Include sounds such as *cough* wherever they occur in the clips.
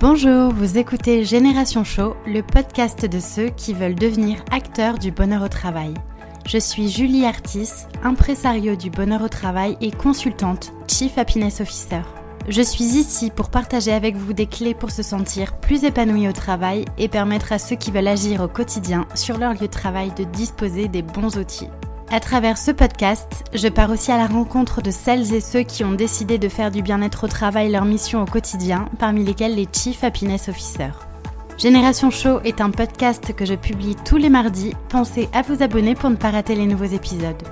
Bonjour, vous écoutez Génération Show, le podcast de ceux qui veulent devenir acteurs du bonheur au travail. Je suis Julie Artis, impresario du bonheur au travail et consultante Chief Happiness Officer. Je suis ici pour partager avec vous des clés pour se sentir plus épanoui au travail et permettre à ceux qui veulent agir au quotidien sur leur lieu de travail de disposer des bons outils. À travers ce podcast, je pars aussi à la rencontre de celles et ceux qui ont décidé de faire du bien-être au travail leur mission au quotidien, parmi lesquels les Chief Happiness Officers. Génération Show est un podcast que je publie tous les mardis. Pensez à vous abonner pour ne pas rater les nouveaux épisodes.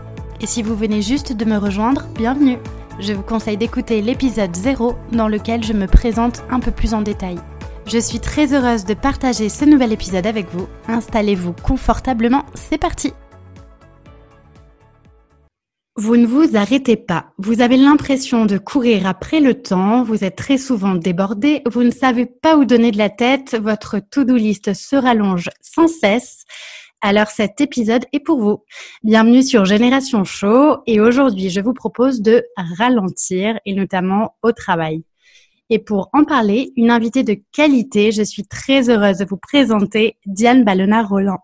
Et si vous venez juste de me rejoindre, bienvenue Je vous conseille d'écouter l'épisode 0 dans lequel je me présente un peu plus en détail. Je suis très heureuse de partager ce nouvel épisode avec vous. Installez-vous confortablement, c'est parti vous ne vous arrêtez pas. Vous avez l'impression de courir après le temps. Vous êtes très souvent débordé. Vous ne savez pas où donner de la tête. Votre to-do list se rallonge sans cesse. Alors cet épisode est pour vous. Bienvenue sur Génération Show et aujourd'hui je vous propose de ralentir et notamment au travail. Et pour en parler, une invitée de qualité, je suis très heureuse de vous présenter Diane Ballona-Roland.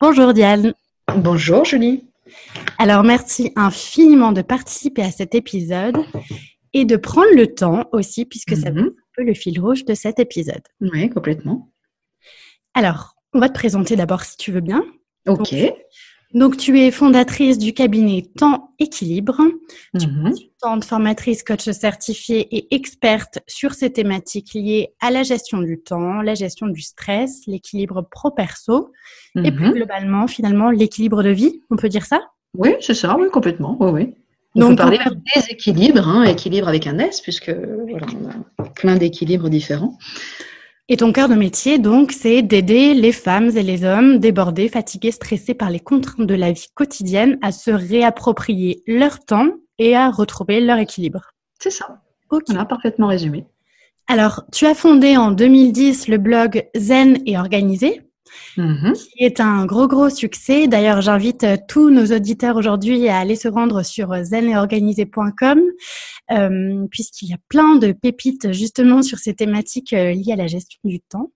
Bonjour Diane. Bonjour Julie. Alors, merci infiniment de participer à cet épisode et de prendre le temps aussi, puisque ça va être mhm. un peu le fil rouge de cet épisode. Oui, complètement. Alors, on va te présenter d'abord si tu veux bien. Ok. Donc, tu es fondatrice du cabinet Temps Équilibre. Tu es mhm. consultante, formatrice, coach certifiée et experte sur ces thématiques liées à la gestion du temps, la gestion du stress, l'équilibre pro-perso et plus mhm. globalement, finalement, l'équilibre de vie. On peut dire ça? Oui, c'est ça, oui, complètement. Oui, oui. On Donc, peut parler de déséquilibre, hein, équilibre avec un S, puisque voilà, on a plein d'équilibres différents. Et ton cœur de métier, donc, c'est d'aider les femmes et les hommes débordés, fatigués, stressés par les contraintes de la vie quotidienne à se réapproprier leur temps et à retrouver leur équilibre. C'est ça. Ok. On a parfaitement résumé. Alors, tu as fondé en 2010 le blog Zen et Organisé, Mhm. qui est un gros, gros succès. D'ailleurs, j'invite euh, tous nos auditeurs aujourd'hui à aller se rendre sur euh, zeneorganisé.com euh, puisqu'il y a plein de pépites justement sur ces thématiques euh, liées à la gestion du temps.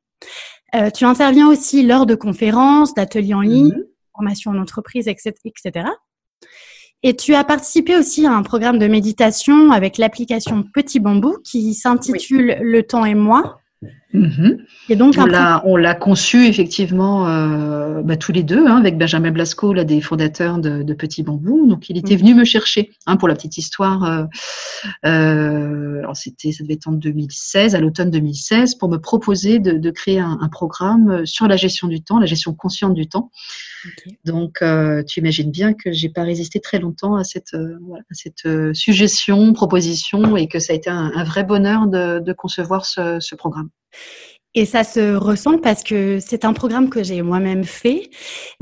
Euh, tu interviens aussi lors de conférences, d'ateliers en ligne, mhm. formations en entreprise, etc., etc. Et tu as participé aussi à un programme de méditation avec l'application Petit Bambou qui s'intitule Le temps et moi. Mhm. Et donc, on l'a conçu effectivement euh, bah, tous les deux hein, avec Benjamin Blasco, l'un des fondateurs de, de, Petit Bambou. Donc, il était mhm. venu me chercher hein, pour la petite histoire. Euh, euh, alors, c'était, ça devait être en 2016, à l'automne 2016, pour me proposer de, de créer un, un, programme sur la gestion du temps, la gestion consciente du temps. Donc, euh, tu imagines bien que j'ai pas résisté très longtemps à cette, euh, voilà, à cette euh, suggestion, proposition, et que ça a été un, un vrai bonheur de, de concevoir ce, ce programme. Et ça se ressent parce que c'est un programme que j'ai moi-même fait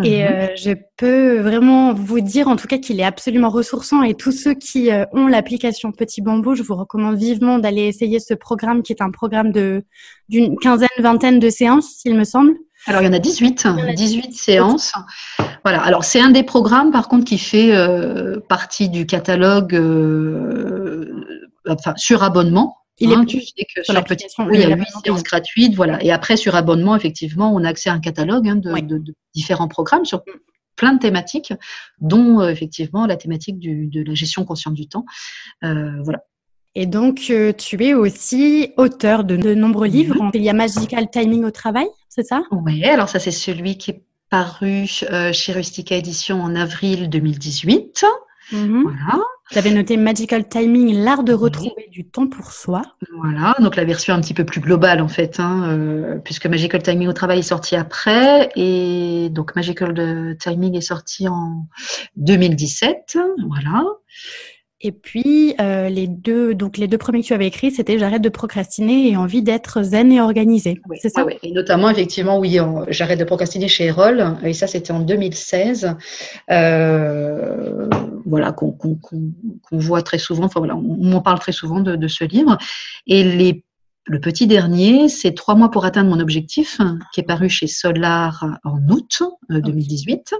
et mhm. euh, je peux vraiment vous dire en tout cas qu'il est absolument ressourçant et tous ceux qui euh, ont l'application Petit Bambou, je vous recommande vivement d'aller essayer ce programme qui est un programme de d'une quinzaine, vingtaine de séances, s'il me semble. Alors il y en a 18, 18 séances. Voilà. Alors c'est un des programmes par contre qui fait euh, partie du catalogue enfin, sur abonnement. Il est hein, tu sais que sur, Petit il y a huit séances gratuites, voilà. Et après, sur abonnement, effectivement, on a accès à un catalogue hein, de, différents programmes sur plein de thématiques, dont euh, effectivement la thématique de la gestion consciente du temps. Euh, voilà. Et donc, euh, tu es aussi auteur de, de nombreux livres. Il y a Magical Timing au travail, c'est ça? Oui, alors ça, c'est celui qui est paru chez Rustica Édition en avril 2018. Mhm. Voilà. J'avais noté Magical Timing, l'art de retrouver du temps pour soi. Voilà, donc la version un petit peu plus globale en fait, hein, euh, puisque Magical Timing au travail est sorti après, et donc Magical Timing est sorti en 2017, voilà. Et puis euh, les deux, donc les deux premiers que tu avais écrits, c'était j'arrête de procrastiner et envie d'être zen et organisé. c'est ça. oui. Et notamment effectivement, oui, j'arrête de procrastiner chez Erol. Et ça, c'était en 2016. Euh, voilà, qu'on voit très souvent. Enfin voilà, on, m'en parle très souvent de, de, ce livre. Et les le petit dernier, c'est trois mois pour atteindre mon objectif, qui est paru chez Solar en août 2018.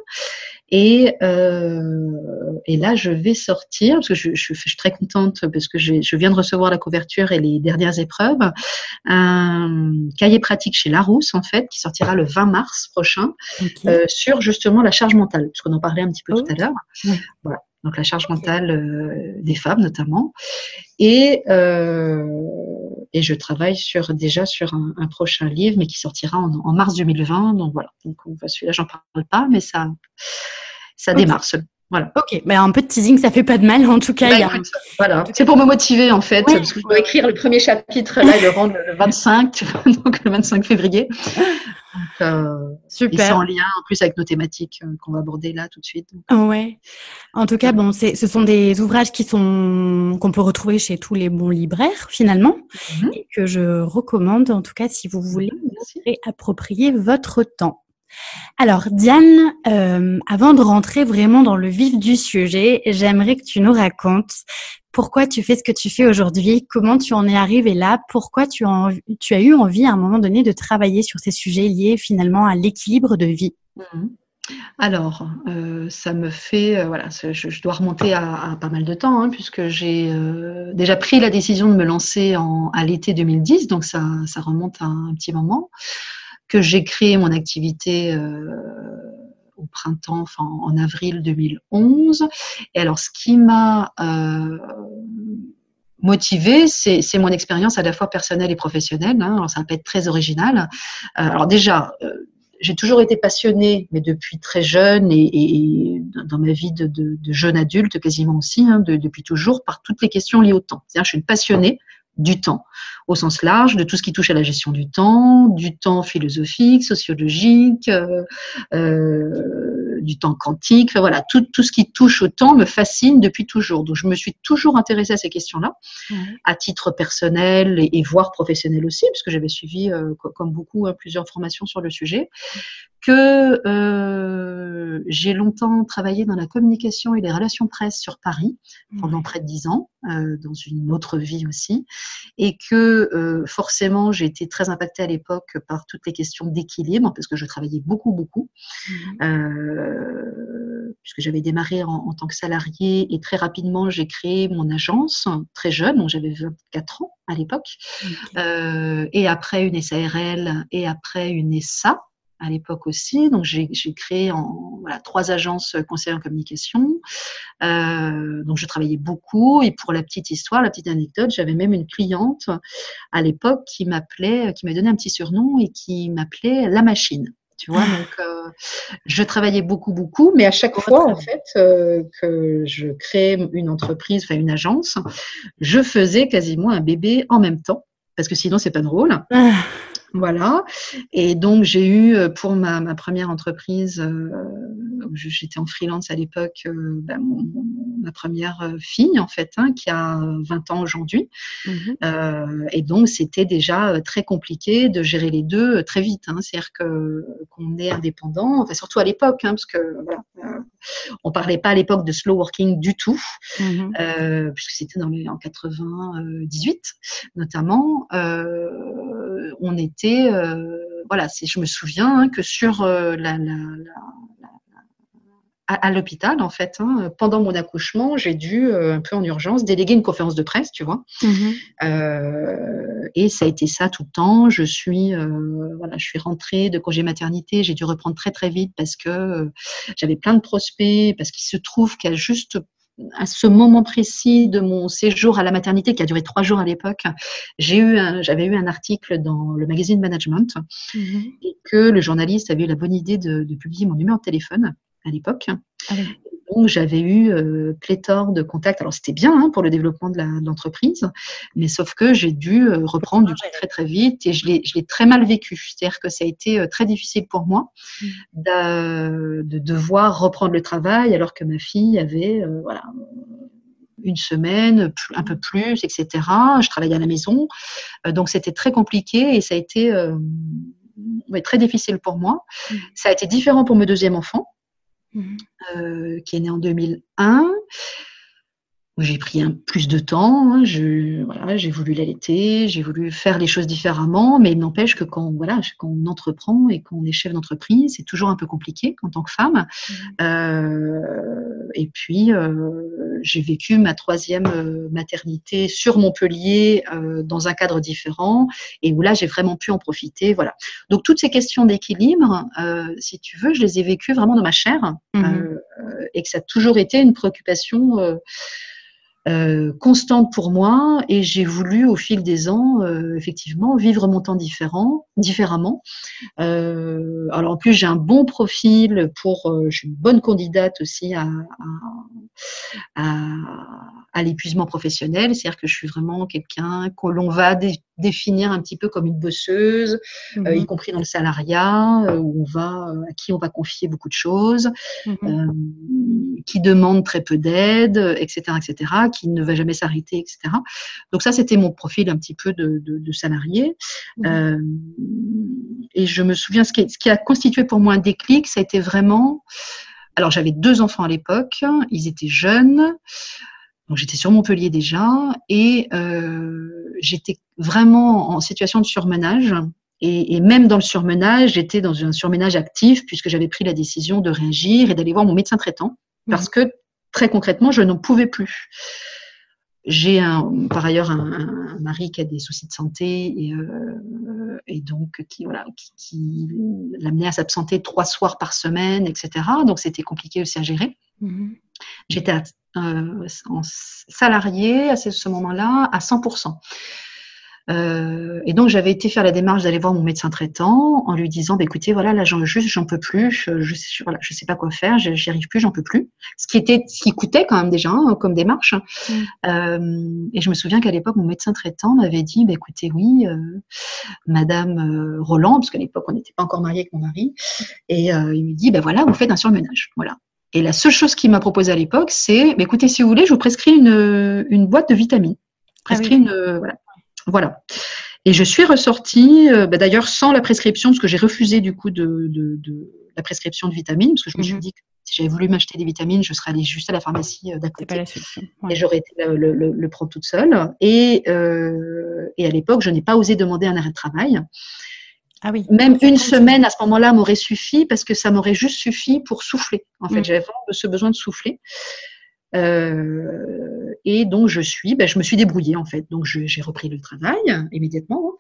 Et, euh, et là, je vais sortir, parce que je, je, suis très contente, parce que je viens de recevoir la couverture et les dernières épreuves, un cahier pratique chez Larousse, en fait, qui sortira le 20 mars prochain, euh, sur justement la charge mentale, puisqu'on en parlait un petit peu tout à l'heure. Voilà donc la charge mentale euh, des femmes notamment. Et, euh, et je travaille sur, déjà sur un, un prochain livre, mais qui sortira en, en, mars 2020. Donc voilà, donc celui-là, j'en parle pas, mais ça, ça okay. démarre. Voilà. Ok, mais un peu de teasing, ça fait pas de mal en tout cas. Bah, écoute, Voilà, c'est pour me motiver en fait, ouais, parce que je dois écrire le premier chapitre là, le rendre le 25, *laughs* donc le 25 février. Donc, euh, Super. Et c'est en lien en plus avec nos thématiques euh, qu'on va aborder là tout de suite. Ouais. En tout cas, bon, c'est, ce sont des ouvrages qui sont qu'on peut retrouver chez tous les bons libraires finalement, mm-hmm. et que je recommande en tout cas si vous voulez approprier votre temps. Alors Diane, euh, avant de rentrer vraiment dans le vif du sujet, j'aimerais que tu nous racontes pourquoi tu fais ce que tu fais aujourd'hui, comment tu en es arrivé là, pourquoi tu as, eu envie à un moment donné de travailler sur ces sujets liés finalement à l'équilibre de vie? Mmh. Alors, euh, ça me fait, euh, voilà, je, dois remonter à, pas mal de temps, hein, puisque j'ai euh, déjà pris la décision de me lancer à l'été 2010, donc ça, remonte à un petit moment que j'ai créé mon activité au printemps, en avril 2011. Et alors, ce qui m'a euh, motivé, c'est mon expérience à la fois personnelle et professionnelle. Hein. Alors, ça va pas être très original. Euh, alors déjà, euh, j'ai toujours été passionnée, mais depuis très jeune et, dans ma vie de, jeune adulte quasiment aussi, hein, de, depuis toujours, par toutes les questions liées au temps. C'est-à-dire, je suis une passionnée du temps, au sens large, de tout ce qui touche à la gestion du temps, du temps philosophique, sociologique, euh, euh, du temps quantique, enfin, voilà, tout, tout ce qui touche au temps me fascine depuis toujours. Donc je me suis toujours intéressée à ces questions-là, mmh. à titre personnel et, et, voire professionnel aussi, puisque j'avais suivi, euh, comme beaucoup, hein, plusieurs formations sur le sujet que euh, j'ai longtemps travaillé dans la communication et les relations presse sur Paris pendant près de dix ans, euh, dans une autre vie aussi, et que euh, forcément j'ai été très impactée à l'époque par toutes les questions d'équilibre, parce que je travaillais beaucoup, beaucoup, mmh. puisque j'avais démarré en, en, tant que salarié et très rapidement j'ai créé mon agence, très jeune, donc j'avais 24 ans à l'époque, okay. et après une SARL et après une SA à l'époque aussi. Donc j'ai créé en, voilà, trois agences conseillères en communication. Euh, donc je travaillais beaucoup et pour la petite histoire, la petite anecdote, j'avais même une cliente à l'époque qui m'appelait, qui m'a donné un petit surnom et qui m'appelait la machine. Tu vois, donc euh, je travaillais beaucoup, beaucoup, mais à chaque fois, en fait, euh, que je créais une entreprise, enfin une agence, je faisais quasiment un bébé en même temps, parce que sinon c'est pas drôle. Voilà. Et donc, j'ai eu euh, pour ma, ma première entreprise, euh, j'étais en freelance à l'époque, euh, ben, mon, ma première euh, fille, en fait, hein, qui a 20 ans aujourd'hui. Euh, et donc, c'était déjà très compliqué de gérer les deux très vite. Hein. C'est-à-dire que qu'on est indépendant, enfin, surtout à l'époque, hein, parce que voilà, on parlait pas à l'époque de slow working du tout, mmh. puisque c'était dans les, en 98 notamment. On était euh, voilà, je me souviens hein, que sur euh, la, la, la, à, l'hôpital, en fait, hein, pendant mon accouchement, j'ai dû, euh, un peu en urgence, déléguer une conférence de presse, tu vois. Mmh. Euh, et ça a été ça tout le temps. Je suis, euh, voilà, je suis rentrée de congé maternité. J'ai dû reprendre très très vite parce que j'avais plein de prospects, parce qu'il se trouve qu'à juste à ce moment précis de mon séjour à la maternité, qui a duré trois jours à l'époque, j'ai eu, j'avais eu un article dans le magazine Management mmh. et que le journaliste avait eu la bonne idée de, de publier mon numéro de téléphone à l'époque. Ah oui. Donc j'avais eu euh, pléthore de contacts. Alors c'était bien hein, pour le développement de l'entreprise, mais sauf que j'ai dû euh, reprendre du coup très très vite et je l'ai très mal vécu. C'est-à-dire que ça a été euh, très difficile pour moi mmh. de, de, devoir reprendre le travail alors que ma fille avait euh, voilà une semaine, un peu plus, etc. Je travaillais à la maison, euh, donc c'était très compliqué et ça a été euh, très difficile pour moi. Mmh. Ça a été différent pour mon deuxième enfant mmh. euh, qui est né en 2001. j'ai pris un, plus de temps. Hein, je, voilà, j'ai voulu l'allaiter, j'ai voulu faire les choses différemment, mais il n'empêche que quand, voilà, quand on entreprend et qu'on est chef d'entreprise, c'est toujours un peu compliqué en tant que femme. Mmh. Euh, et puis, euh, j'ai vécu ma troisième euh, maternité sur Montpellier euh, dans un cadre différent et où là, j'ai vraiment pu en profiter. Voilà. Donc, toutes ces questions d'équilibre, euh, si tu veux, je les ai vécues vraiment dans ma chair mmh. et que ça a toujours été une préoccupation euh, constante pour moi et j'ai voulu au fil des ans euh, effectivement vivre mon temps différent, différemment. Euh, alors en plus j'ai un bon profil pour, euh, je suis une bonne candidate aussi à, à, à, l'épuisement professionnel, c'est-à-dire que je suis vraiment quelqu'un que l'on va définir un petit peu comme une bosseuse, mhm. y compris dans le salariat, où on va, à qui on va confier beaucoup de choses, mhm. qui demande très peu d'aide, etc., etc qui ne va jamais s'arrêter, etc. Donc ça, c'était mon profil un petit peu de, salarié. Mmh. Euh, et je me souviens, ce qui, ce qui, a constitué pour moi un déclic, ça a été vraiment... Alors j'avais deux enfants à l'époque, ils étaient jeunes. Donc j'étais sur Montpellier déjà et euh, j'étais vraiment en situation de surmenage. Et, et, même dans le surmenage, j'étais dans un surmenage actif puisque j'avais pris la décision de réagir et d'aller voir mon médecin traitant parce mmh. que très concrètement, je n'en pouvais plus. J'ai un, par ailleurs un, mari qui a des soucis de santé et, euh, et donc qui voilà qui, qui l'amenait à s'absenter trois soirs par semaine, etc. Donc c'était compliqué aussi à gérer. Mm-hmm. J'étais euh, en salarié à ce moment-là à 100%. Euh, et donc j'avais été faire la démarche d'aller voir mon médecin traitant en lui disant bah, écoutez voilà là j'en juste j'en peux plus. Je je sais, voilà, je sais pas quoi faire. J'y arrive plus j'en peux plus. Ce qui était ce qui coûtait quand même déjà hein, comme démarche. Mmh. euh, et je me souviens qu'à l'époque mon médecin traitant m'avait dit bah, écoutez oui euh, Madame Roland parce qu'à l'époque on n'était pas encore mariés avec mon mari. Et il me dit ben voilà vous faites un surmenage. Voilà et la seule chose qu'il m'a proposé à l'époque c'est écoutez si vous voulez je vous prescris une, une boîte de vitamines ah prescrit une voilà voilà. Et je suis ressortie, euh, bah, d'ailleurs sans la prescription, parce que j'ai refusé du coup de, de, de, la prescription de vitamines, parce que je me suis mhm. dit que si j'avais voulu m'acheter des vitamines, je serais allée juste à la pharmacie euh, d'à côté. Et j'aurais été le, le, le, prendre toute seule. Et, euh, et à l'époque, je n'ai pas osé demander un arrêt de travail. Ah oui. Même une semaine à ce moment-là m'aurait suffi parce que ça m'aurait juste suffi pour souffler. En fait, mm. j'avais vraiment ce besoin de souffler. Euh, et donc je suis, ben, je me suis débrouillée en fait. Donc j'ai repris le travail immédiatement.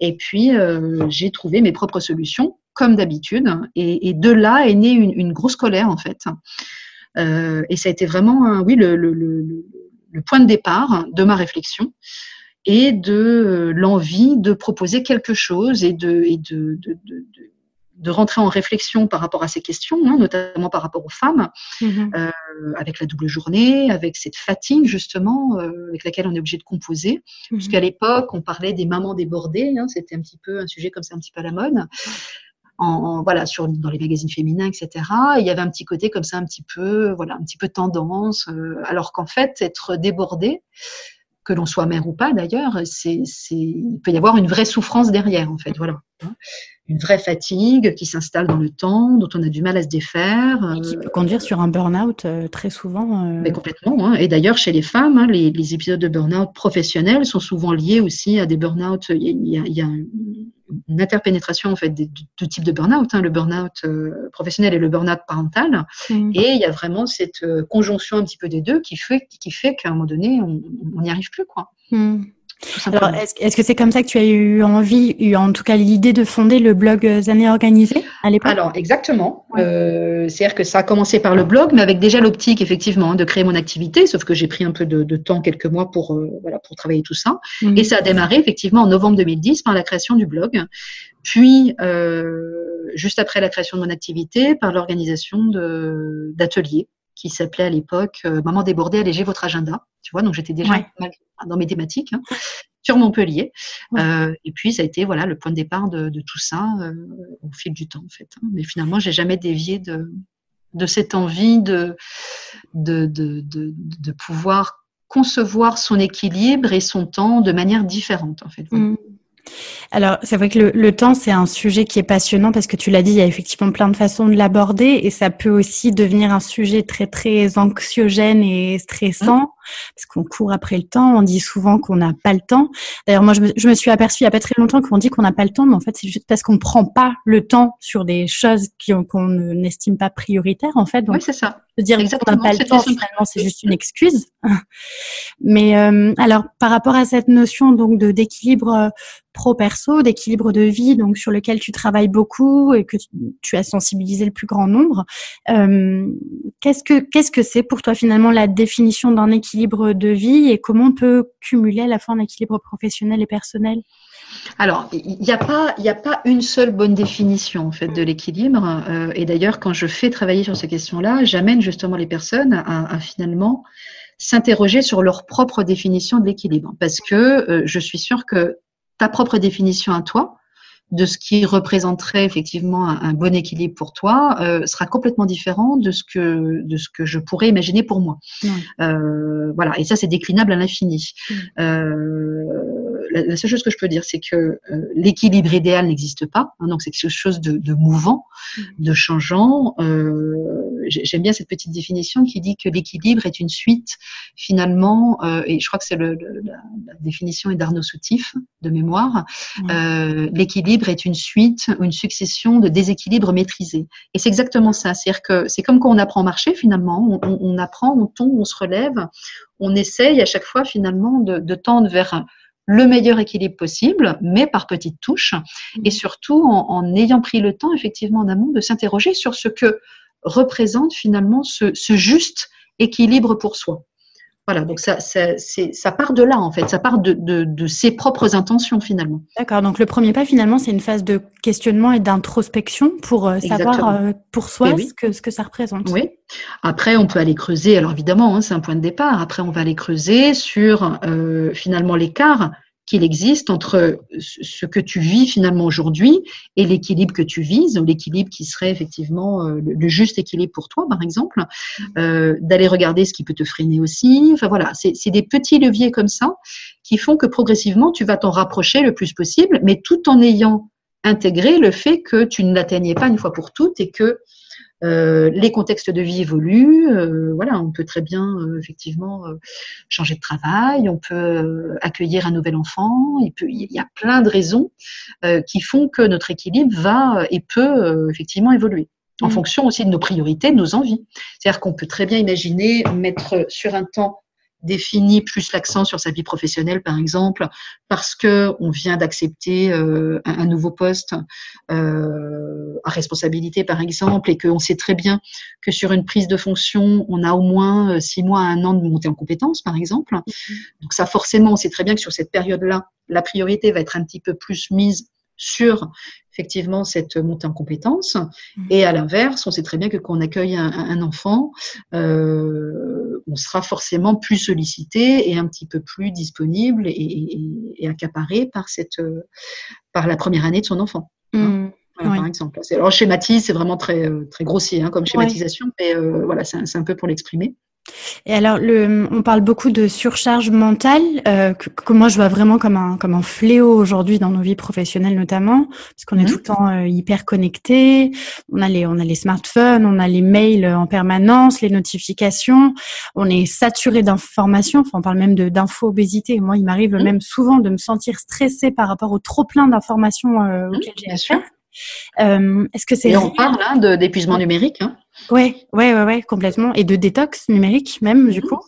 Et puis euh, j'ai trouvé mes propres solutions comme d'habitude. Et, et, de là est née une, une grosse colère en fait. Euh, et ça a été vraiment, oui, le, le, le, le, point de départ de ma réflexion et de l'envie de proposer quelque chose et de, et de, de, de de rentrer en réflexion par rapport à ces questions, hein, notamment par rapport aux femmes, mm-hmm. euh, avec la double journée, avec cette fatigue justement euh, avec laquelle on est obligé de composer. Mm-hmm. Puisqu'à l'époque, on parlait des mamans débordées, hein, c'était un petit peu un sujet comme ça, un petit peu à la mode. En, voilà sur dans les magazines féminins etc il y avait un petit côté comme ça un petit peu voilà un petit peu tendance euh, alors qu'en fait être débordé que l'on soit mère ou pas d'ailleurs c'est c'est il peut y avoir une vraie souffrance derrière en fait voilà une vraie fatigue qui s'installe dans le temps, dont on a du mal à se défaire. Et qui peut conduire sur un burn-out euh, très souvent. Euh. Mais complètement. Hein. Et d'ailleurs, chez les femmes, hein, les, les, épisodes de burn-out professionnels sont souvent liés aussi à des burn-out. Il, il, y a une interpénétration en fait de deux types de burn-out, hein, le burn-out euh, professionnel et le burn-out parental. Mmh. Et il y a vraiment cette conjonction un petit peu des deux qui fait, qui fait qu'à un moment donné, on n'y arrive plus. quoi. Mmh. Alors, est-ce, que c'est comme ça que tu as eu envie, eu en tout cas l'idée de fonder le blog Années Organisées à l'époque? Alors, exactement. Euh, c'est-à-dire que ça a commencé par le blog, mais avec déjà l'optique, effectivement, de créer mon activité, sauf que j'ai pris un peu de, temps, quelques mois, pour, euh, voilà, pour travailler tout ça. Mhm. Et ça a démarré, effectivement, en novembre 2010 par la création du blog. Puis, euh, juste après la création de mon activité, par l'organisation d'ateliers qui s'appelait à l'époque euh, Maman débordée, allégez votre agenda. Tu vois, donc j'étais déjà dans mes thématiques hein, sur Montpellier. Euh, et puis ça a été voilà le point de départ de, de tout ça euh, au fil du temps en fait. Hein. Mais finalement, j'ai jamais dévié de de cette envie de de, de, pouvoir concevoir son équilibre et son temps de manière différente en fait. Voilà. Mmh. Alors, c'est vrai que le, temps, c'est un sujet qui est passionnant parce que tu l'as dit, il y a effectivement plein de façons de l'aborder et ça peut aussi devenir un sujet très, très anxiogène et stressant. Parce qu'on court après le temps. On dit souvent qu'on n'a pas le temps. D'ailleurs, moi, je me, je me, suis aperçue il n'y a pas très longtemps qu'on dit qu'on n'a pas le temps, mais en fait, c'est juste parce qu'on ne prend pas le temps sur des choses qu'on n'estime pas prioritaires, en fait. Donc, oui, c'est ça. De dire qu'on n'a pas le temps, finalement, c'est juste une excuse. *laughs* mais euh, alors, par rapport à cette notion donc de d'équilibre euh, pro-perso, d'équilibre de vie, donc sur lequel tu travailles beaucoup et que tu, as sensibilisé le plus grand nombre. Euh, qu'est-ce que qu'est-ce que c'est pour toi finalement la définition d'un équilibre? De vie et comment on peut cumuler à la fois un équilibre professionnel et personnel? Alors, il n'y a pas, a pas une seule bonne définition en fait de l'équilibre. Euh, et d'ailleurs, quand je fais travailler sur ces questions-là, j'amène justement les personnes à, à finalement s'interroger sur leur propre définition de l'équilibre, parce que euh, je suis sûre que ta propre définition à toi de ce qui représenterait effectivement un, bon équilibre pour toi euh, sera complètement différent de ce que de ce que je pourrais imaginer pour moi. Euh, voilà, et ça c'est déclinable à l'infini. Euh, la, seule chose que je peux dire, c'est que l'équilibre idéal n'existe pas. Hein, donc c'est quelque chose de, de mouvant, mm. de changeant. Euh, J'aime bien cette petite définition qui dit que l'équilibre est une suite finalement, euh, et je crois que c'est le, la, la, définition est d'Arnaud Soutif de mémoire. Mm. Euh, l'équilibre est une suite ou une succession de déséquilibres maîtrisés. Et c'est exactement ça. C'est-à-dire que c'est comme quand on apprend à marcher finalement. On, on, on, apprend, on tombe, on se relève. On essaye à chaque fois finalement de, de tendre vers le meilleur équilibre possible, mais par petites touches, et mmh. surtout en, en ayant pris le temps, effectivement, en amont, de s'interroger sur ce que représente finalement ce, ce juste équilibre pour soi. Voilà, donc ça, ça, ça part de là en fait, ça part de, de, de ses propres intentions finalement. D'accord, donc le premier pas finalement c'est une phase de questionnement et d'introspection pour euh, savoir euh, pour soi ce, que, ce que ça représente. Oui, après on peut aller creuser, alors évidemment hein, c'est un point de départ, après on va aller creuser sur euh, finalement l'écart qu'il existe entre ce que tu vis finalement aujourd'hui et l'équilibre que tu vises, l'équilibre qui serait effectivement euh, le juste équilibre pour toi, par exemple, euh, d'aller regarder ce qui peut te freiner aussi. Enfin voilà, c'est des petits leviers comme ça qui font que progressivement tu vas t'en rapprocher le plus possible, mais tout en ayant intégré le fait que tu ne l'atteignais pas une fois pour toutes et que euh, les contextes de vie évoluent. Euh, voilà, on peut très bien euh, effectivement changer de travail, on peut accueillir un nouvel enfant. Il, peut, il y a plein de raisons qui font que notre équilibre va et peut effectivement évoluer en mmh. fonction aussi de nos priorités, de nos envies. C'est-à-dire qu'on peut très bien imaginer mettre sur un temps définit plus l'accent sur sa vie professionnelle, par exemple, parce que on vient d'accepter euh, un, nouveau poste euh, à responsabilité, par exemple, et qu'on sait très bien que sur une prise de fonction, on a au moins euh, six mois à un an de montée en compétences, par exemple. Mm-hmm. Donc ça, forcément, on sait très bien que sur cette période-là, la priorité va être un petit peu plus mise sur effectivement cette montée en compétences. Mmh. Et à l'inverse, on sait très bien que quand on accueille un, un enfant, euh, on sera forcément plus sollicité et un petit peu plus disponible et, et, et accaparé par cette, par la première année de son enfant. Hein, mmh. Par exemple. Alors schématise, c'est vraiment très très grossier hein, comme schématisation, mais euh, voilà, c'est un peu pour l'exprimer. Et alors, le, on parle beaucoup de surcharge mentale, euh, que, que, moi je vois vraiment comme un comme un fléau aujourd'hui dans nos vies professionnelles notamment, parce qu'on est mmh. tout le temps euh, hyper connecté. On a les on a les smartphones, on a les mails en permanence, les notifications. On est saturé d'informations. Enfin, on parle même de d'info obésité. Moi, il m'arrive mmh. même souvent de me sentir stressée par rapport au trop plein d'informations euh, mmh, auxquelles j'ai affaire. Euh, Est-ce que c'est Et on parle hein, d'épuisement numérique. Hein. Ouais, ouais, ouais, ouais, complètement. Et de détox numérique même, du coup.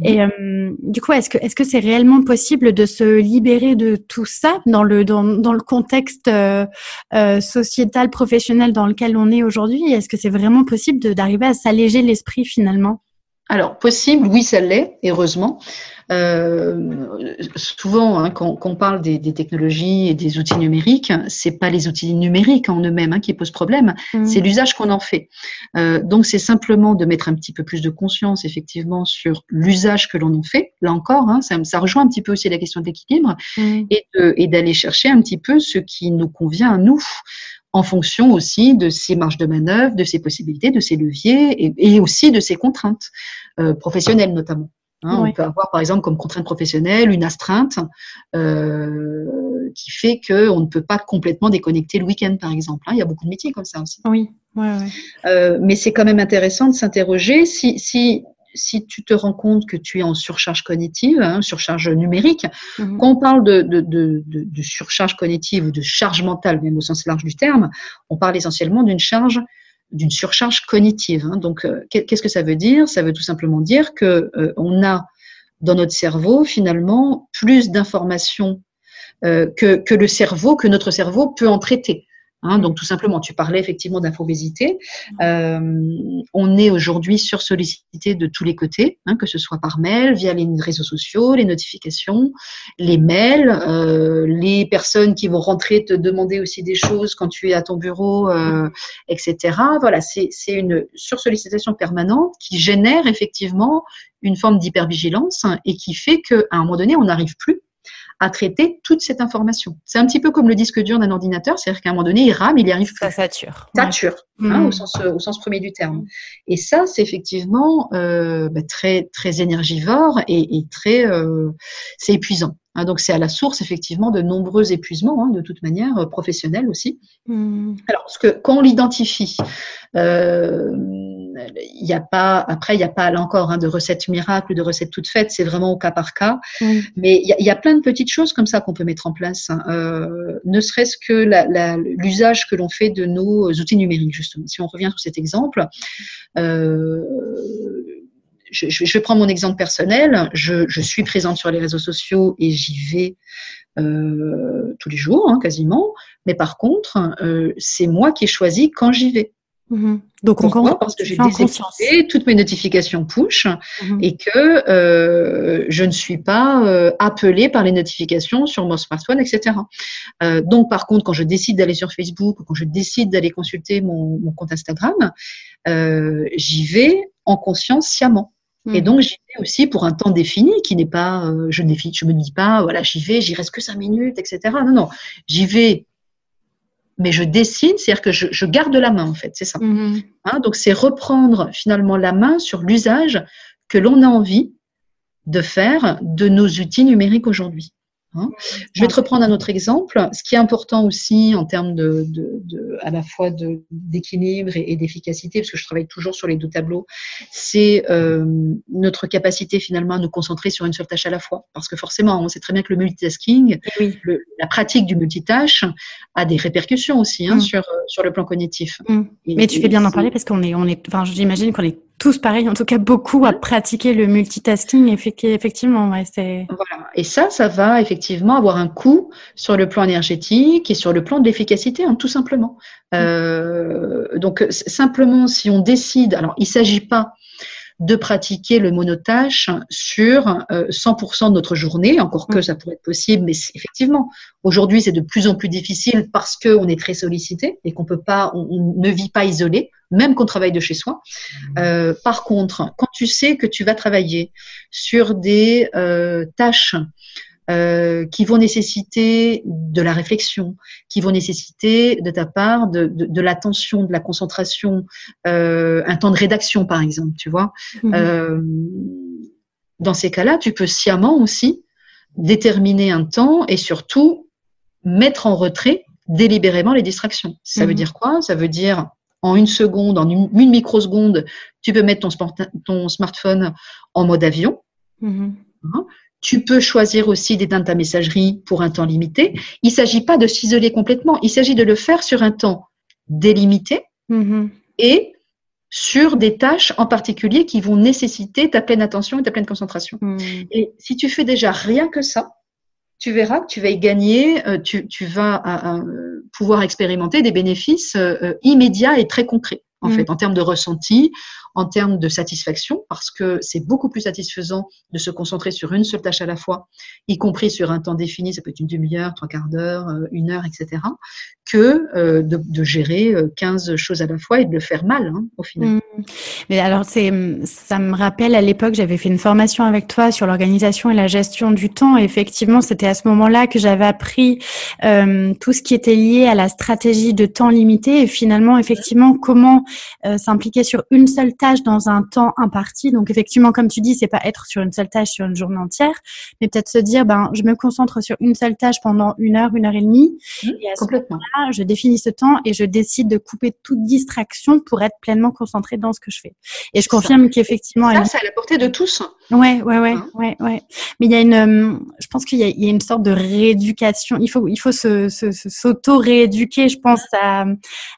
Mhm. Et euh, du coup, est-ce que est-ce que c'est réellement possible de se libérer de tout ça dans le dans, dans le contexte euh, sociétal, professionnel dans lequel on est aujourd'hui? Est-ce que c'est vraiment possible d'arriver à s'alléger l'esprit finalement? Alors, possible, oui, ça l'est, heureusement. Euh, souvent, hein, quand, quand, on parle des, des, technologies et des outils numériques, c'est pas les outils numériques en eux-mêmes hein, qui posent problème, mmh. c'est l'usage qu'on en fait. Euh, donc, c'est simplement de mettre un petit peu plus de conscience, effectivement, sur l'usage que l'on en fait. Là encore, hein, ça, ça, rejoint un petit peu aussi la question de l'équilibre mmh. et d'aller chercher un petit peu ce qui nous convient à nous en fonction aussi de ses marges de manœuvre, de ses possibilités, de ses leviers et, et aussi de ses contraintes professionnelles notamment. Hein, On peut avoir par exemple comme contrainte professionnelle une astreinte euh, qui fait qu'on ne peut pas complètement déconnecter le week-end par exemple. Hein. Il y a beaucoup de métiers comme ça aussi. Oui. Ouais, ouais. Euh, mais c'est quand même intéressant de s'interroger si, si si tu te rends compte que tu es en surcharge cognitive, hein, surcharge numérique, mhm. quand on parle de, de, de, de, surcharge cognitive ou de charge mentale, même au sens large du terme, on parle essentiellement d'une charge d'une surcharge cognitive. Hein. Donc, euh, qu'est-ce que ça veut dire? Ça veut tout simplement dire que euh, on a dans notre cerveau finalement plus d'informations euh, que, que, le cerveau, que notre cerveau peut en traiter. Hein, donc tout simplement, tu parlais effectivement d'infobésité. Euh, on est aujourd'hui sursollicité de tous les côtés, hein, que ce soit par mail, via les réseaux sociaux, les notifications, les mails, euh, les personnes qui vont rentrer te demander aussi des choses quand tu es à ton bureau, euh, etc. Voilà, c'est une sursollicitation permanente qui génère effectivement une forme d'hypervigilance et qui fait qu'à un moment donné, on n'arrive plus à traiter toute cette information. C'est un petit peu comme le disque dur d'un ordinateur, c'est-à-dire qu'à un moment donné, il rame, il y arrive plus. Ça sature. Sature, hein, mm. au, sens, au sens premier du terme. Et ça, c'est effectivement euh, bah, très, très énergivore et, et très, euh, c'est épuisant. Hein, donc c'est à la source effectivement de nombreux épuisements, hein, de toute manière, euh, professionnels aussi. Mm. Alors, ce que, quand on l'identifie, euh, il n'y a pas, après, il n'y a pas là encore hein, de recettes miracles, de recettes toutes faites, c'est vraiment au cas par cas. Mais il y, a, plein de petites choses comme ça qu'on peut mettre en place, hein. euh, ne serait-ce que l'usage que l'on fait de nos outils numériques, justement. Si on revient sur cet exemple, euh, je, vais prendre mon exemple personnel. Je, suis présente sur les réseaux sociaux et j'y vais euh, tous les jours, hein, quasiment. Mais par contre, c'est moi qui ai choisi quand j'y vais. Mhm. Donc, on Parce que j'ai désactivé toutes mes notifications push mhm. et que euh, je ne suis pas euh, appelée par les notifications sur mon smartphone, etc. Euh, donc, par contre, quand je décide d'aller sur Facebook ou quand je décide d'aller consulter mon, compte Instagram, j'y vais en conscience sciemment. Et mhm. donc, j'y vais aussi pour un temps défini qui n'est pas, je ne je me dis pas, voilà, j'y vais, j'y reste que cinq minutes, etc. Non, non, j'y vais mais je dessine, c'est-à-dire que je, garde la main en fait, c'est ça. Mm-hmm. Hein, donc c'est reprendre finalement la main sur l'usage que l'on a envie de faire de nos outils numériques aujourd'hui. Hein. Je vais te reprendre un autre exemple. Ce qui est important aussi en termes de, à la fois d'équilibre et, d'efficacité, parce que je travaille toujours sur les deux tableaux, c'est euh, notre capacité finalement à nous concentrer sur une seule tâche à la fois. Parce que forcément, on sait très bien que le multitasking, la pratique du multitâche, a des répercussions aussi hein, mm. sur, sur le plan cognitif. Mm. Mais tu fais bien d'en parler parce qu'on est, on est, enfin, j'imagine qu'on est tous pareil, en tout cas beaucoup à pratiquer le multitasking. Effectivement, ouais. Voilà. Et ça, ça va effectivement avoir un coût sur le plan énergétique et sur le plan de l'efficacité, hein, tout simplement. Euh, donc simplement, si on décide, alors il ne s'agit pas de pratiquer le monotâche sur 100% euh, de notre journée, encore que mm. ça pourrait être possible, mais effectivement, aujourd'hui, c'est de plus en plus difficile parce qu'on est très sollicité et qu'on peut pas, on, ne vit pas isolé, même qu'on travaille de chez soi. Mm. Euh, par contre, quand tu sais que tu vas travailler sur des euh, tâches euh, qui vont nécessiter de la réflexion, qui vont nécessiter de ta part de, de, de l'attention, de la concentration, euh, un temps de rédaction par exemple, tu vois. Mhm. Euh, dans ces cas-là, tu peux sciemment aussi déterminer un temps et surtout mettre en retrait délibérément les distractions. Ça veut mhm. dire quoi? Ça veut dire en une seconde, en une, microseconde, tu peux mettre ton, ton smartphone en mode avion. Mhm. Hein? Tu peux choisir aussi d'éteindre ta messagerie pour un temps limité. Il ne s'agit pas de s'isoler complètement, il s'agit de le faire sur un temps délimité mm-hmm. et sur des tâches en particulier qui vont nécessiter ta pleine attention et ta pleine concentration. Mm. Et si tu fais déjà rien que ça, tu verras que tu vas y gagner, euh, tu, vas euh, pouvoir expérimenter des bénéfices euh, immédiats et très concrets, en mm. fait, en termes de ressenti, en termes de satisfaction, parce que c'est beaucoup plus satisfaisant de se concentrer sur une seule tâche à la fois, y compris sur un temps défini, ça peut être une demi-heure, trois quarts d'heure, euh, une heure, etc., que euh, de, gérer 15 euh, choses à la fois et de le faire mal, hein, au final. Mmh. Mais alors, ça me rappelle à l'époque, j'avais fait une formation avec toi sur l'organisation et la gestion du temps. Et effectivement, c'était à ce moment-là que j'avais appris tout ce qui était lié à la stratégie de temps limité et finalement, effectivement, comment s'impliquer sur une seule tâche dans un temps imparti. Donc effectivement, comme tu dis, c'est pas être sur une seule tâche sur une journée entière, mais peut-être se dire, ben, je me concentre sur une seule tâche pendant une heure, une heure et demie. Mmh, et à complètement. là je définis ce temps et je décide de couper toute distraction pour être pleinement concentrée dans ce que je fais. Et je confirme qu'effectivement, ça, c'est à la portée de tous. Ouais, ouais, ouais, hein? ouais, ouais. Mais il y a une, euh, je pense qu'il y, y, a une sorte de rééducation. Il faut, il faut se, s'auto-rééduquer, je pense, à,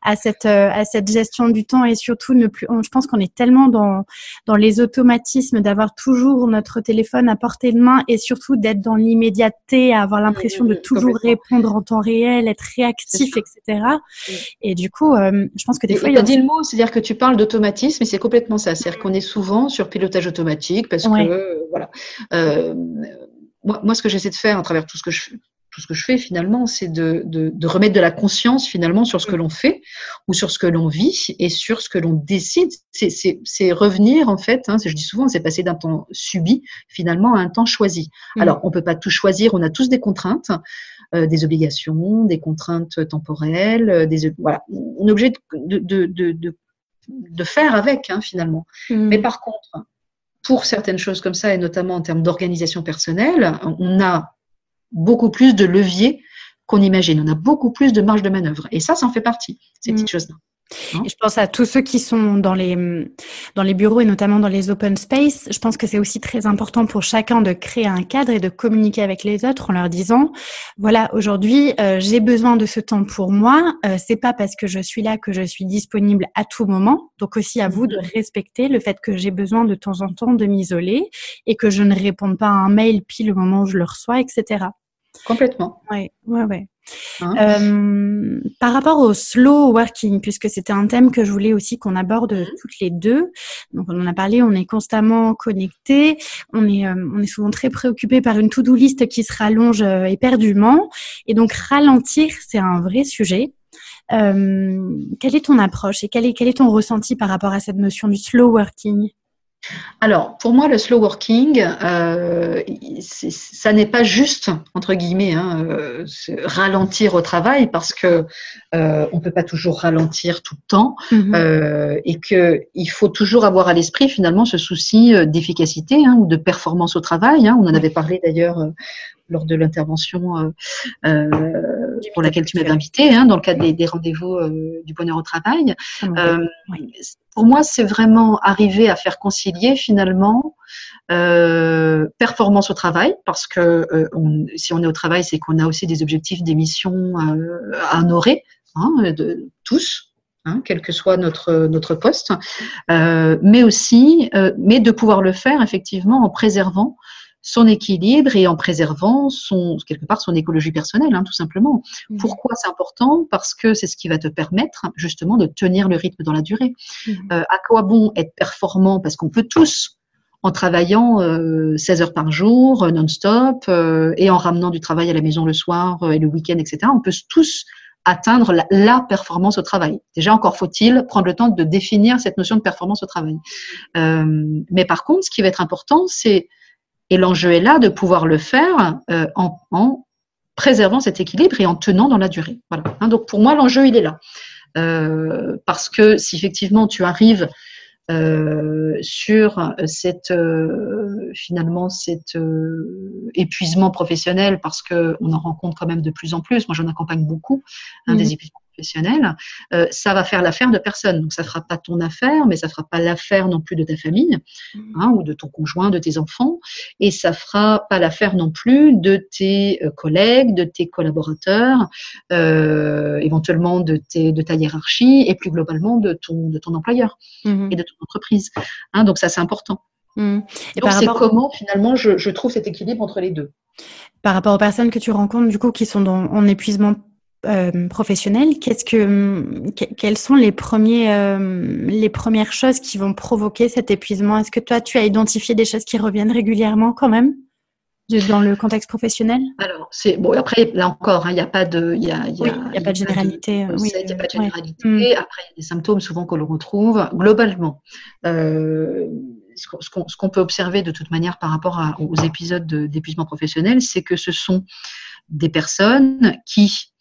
à cette, euh, à cette gestion du temps et surtout ne plus. Je pense qu'on est tellement dans, dans les automatismes d'avoir toujours notre téléphone à portée de main et surtout d'être dans l'immédiateté, avoir l'impression de toujours répondre en temps réel, être réactif, etc. Et du coup, euh, je pense que des fois, il y a dit le mot, c'est-à-dire que tu parles d'automatisme, et c'est complètement ça. C'est-à-dire qu'on est souvent sur pilotage automatique parce que euh, voilà. Euh, moi, moi, ce que j'essaie de faire à travers tout ce que je tout ce que je fais finalement, c'est de, de, de, remettre de la conscience finalement sur ce que l'on fait ou sur ce que l'on vit et sur ce que l'on décide. C'est revenir en fait, hein, je dis souvent, c'est passer d'un temps subi finalement à un temps choisi. Mmh. Alors, on peut pas tout choisir, on a tous des contraintes, euh, des obligations, des contraintes temporelles, euh, des voilà, on est obligé de, de, de, de faire avec hein, finalement. Mmh. Mais par contre, pour certaines choses comme ça, et notamment en termes d'organisation personnelle, on a beaucoup plus de leviers qu'on imagine. On a beaucoup plus de marge de manœuvre. Et ça, ça en fait partie, ces mmh. petites choses-là. Hein je pense à tous ceux qui sont dans les, dans les bureaux et notamment dans les open space. Je pense que c'est aussi très important pour chacun de créer un cadre et de communiquer avec les autres en leur disant, voilà, aujourd'hui, euh, j'ai besoin de ce temps pour moi. Euh, c'est pas parce que je suis là que je suis disponible à tout moment. Donc aussi à vous de mm-hmm. respecter le fait que j'ai besoin de temps en temps de m'isoler et que je ne réponds pas à un mail pile au moment où je le reçois, etc. Complètement. Ouais, ouais, ouais. Hein? Euh, par rapport au slow working, puisque c'était un thème que je voulais aussi qu'on aborde mmh. toutes les deux. Donc on en a parlé, on est constamment connecté, on est euh, on est souvent très préoccupé par une to-do list qui se rallonge euh, éperdument, et donc ralentir c'est un vrai sujet. quelle est ton approche et quel est quel est ton ressenti par rapport à cette notion du slow working? Alors, pour moi, le slow working, euh, ça n'est pas juste, entre guillemets, hein, euh, ralentir au travail, parce que euh, on peut pas toujours ralentir tout le temps, mm-hmm. euh, et qu'il faut toujours avoir à l'esprit, finalement, ce souci d'efficacité hein, ou de performance au travail. Hein. on en avait parlé d'ailleurs lors de l'intervention pour laquelle tu m'avais invité, dans le cadre des, rendez-vous du bonheur au travail. Pour moi, c'est vraiment arriver à faire concilier finalement euh, performance au travail, parce que euh, si on est au travail, c'est qu'on a aussi des objectifs, des missions euh, à honorer, hein, tous. Hein, quel que soit notre notre poste, mais aussi, mais de pouvoir le faire effectivement en préservant son équilibre et en préservant son quelque part son écologie personnelle, hein, tout simplement. Mmh. Pourquoi c'est important? Parce que c'est ce qui va te permettre justement de tenir le rythme dans la durée. Mmh. Euh, à quoi bon être performant? Parce qu'on peut tous en travaillant euh, 16 heures par jour, euh, non-stop, euh, et en ramenant du travail à la maison le soir et le week-end, etc. On peut tous atteindre la, la, performance au travail. Déjà, encore faut-il prendre le temps de définir cette notion de performance au travail. mais par contre, ce qui va être important, c'est et l'enjeu est là de pouvoir le faire euh, en, en, préservant cet équilibre et en tenant dans la durée. Voilà. Hein, donc pour moi, l'enjeu, il est là. Euh, parce que si effectivement tu arrives euh, sur cette euh, finalement cet euh, épuisement professionnel parce que on en rencontre quand même de plus en plus. Moi, j'en accompagne beaucoup hein, des mmh. épuisements professionnels. Euh, ça va faire l'affaire de personne. Donc, ça fera pas ton affaire, mais ça fera pas l'affaire non plus de ta famille mmh. hein, ou de ton conjoint, de tes enfants, et ça fera pas l'affaire non plus de tes collègues, de tes collaborateurs, éventuellement de tes de ta hiérarchie et plus globalement de ton de ton employeur mmh. et de ton entreprise. Hein, donc ça, c'est important. Mmh. Et donc c'est comment finalement je, trouve cet équilibre entre les deux? Par rapport aux personnes que tu rencontres du coup qui sont dans, en épuisement euh, professionnel, qu'est-ce que, quelles sont les premiers, euh, les premières choses qui vont provoquer cet épuisement? Est-ce que toi, tu as identifié des choses qui reviennent régulièrement quand même dans le contexte professionnel? Alors, c'est bon. Après, là encore, hein, il n'y a pas de, il y a, y a, pas de généralité. Il n'y a pas de généralité. Mm. Après, il y a des symptômes souvent que l'on retrouve globalement. Euh, ce qu'on peut observer de toute manière par rapport à, aux épisodes d'épuisement professionnel, c'est que ce sont des personnes qui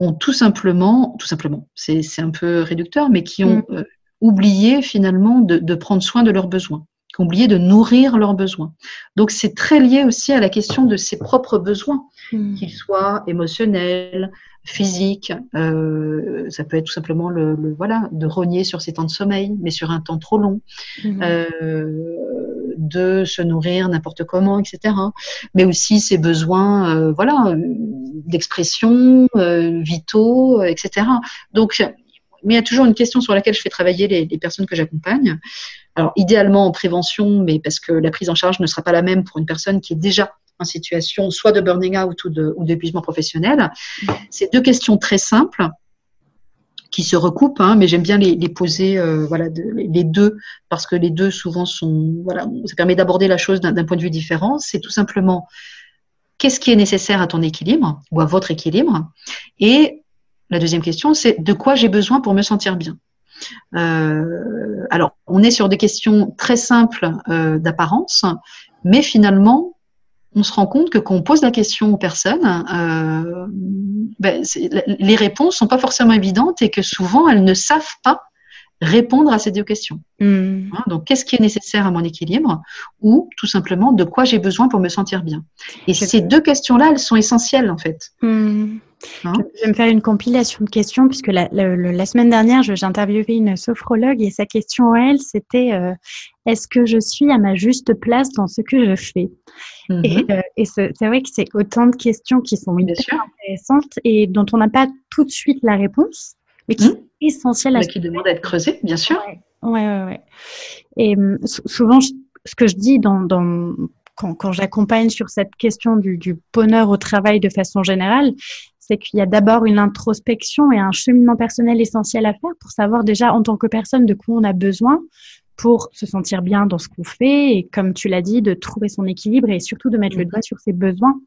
ont tout simplement, tout simplement, c'est un peu réducteur, mais qui ont mm. euh, oublié finalement de, prendre soin de leurs besoins, qui ont oublié de nourrir leurs besoins. Donc c'est très lié aussi à la question de ses propres besoins, mmh. qu'ils soient émotionnels, physiques. Euh, ça peut être tout simplement le, voilà de rogner sur ses temps de sommeil, mais sur un temps trop long. Mmh. Euh, de se nourrir n'importe comment, etc. Mais aussi ses besoins, euh, voilà, d'expression, euh, vitaux, etc. Donc, mais il y a toujours une question sur laquelle je fais travailler les, personnes que j'accompagne. Alors, idéalement en prévention, mais parce que la prise en charge ne sera pas la même pour une personne qui est déjà en situation soit de burning out ou d'épuisement professionnel. C'est deux questions très simples qui se recoupent, hein, mais j'aime bien les, poser, euh, voilà, les deux, parce que les deux souvent sont, voilà, ça permet d'aborder la chose d'un point de vue différent. C'est tout simplement qu'est-ce qui est nécessaire à ton équilibre ou à votre équilibre, et la deuxième question, c'est de quoi j'ai besoin pour me sentir bien? Euh, alors, on est sur des questions très simples euh, d'apparence, mais finalement, on se rend compte que quand on pose la question aux personnes, euh, ben, les réponses sont pas forcément évidentes et que souvent elles ne savent pas répondre à ces deux questions. Hmm. Hein, donc, qu'est-ce qui est nécessaire à mon équilibre ou tout simplement de quoi j'ai besoin pour me sentir bien? Et ces deux questions-là, elles sont essentielles en fait. Hmm. Hein je vais me faire une compilation de questions puisque la, semaine dernière, j'ai interviewé une sophrologue et sa question à elle, c'était euh, est-ce que je suis à ma juste place dans ce que je fais? Et, mm-hmm. euh, c'est vrai que c'est autant de questions qui sont intéressantes et dont on n'a pas tout de suite la réponse, mais qui mm. sont essentielles à qui demandent à être creusées, bien sûr. Ouais, ouais, ouais. Et hum, souvent, ce que je dis dans, dans quand, quand j'accompagne sur cette question du, du, bonheur au travail de façon générale, c'est qu'il y a d'abord une introspection et un cheminement personnel essentiel à faire pour savoir déjà en tant que personne de quoi on a besoin pour se sentir bien dans ce qu'on fait et comme tu l'as dit, de trouver son équilibre et surtout de mettre le doigt sur ses besoins.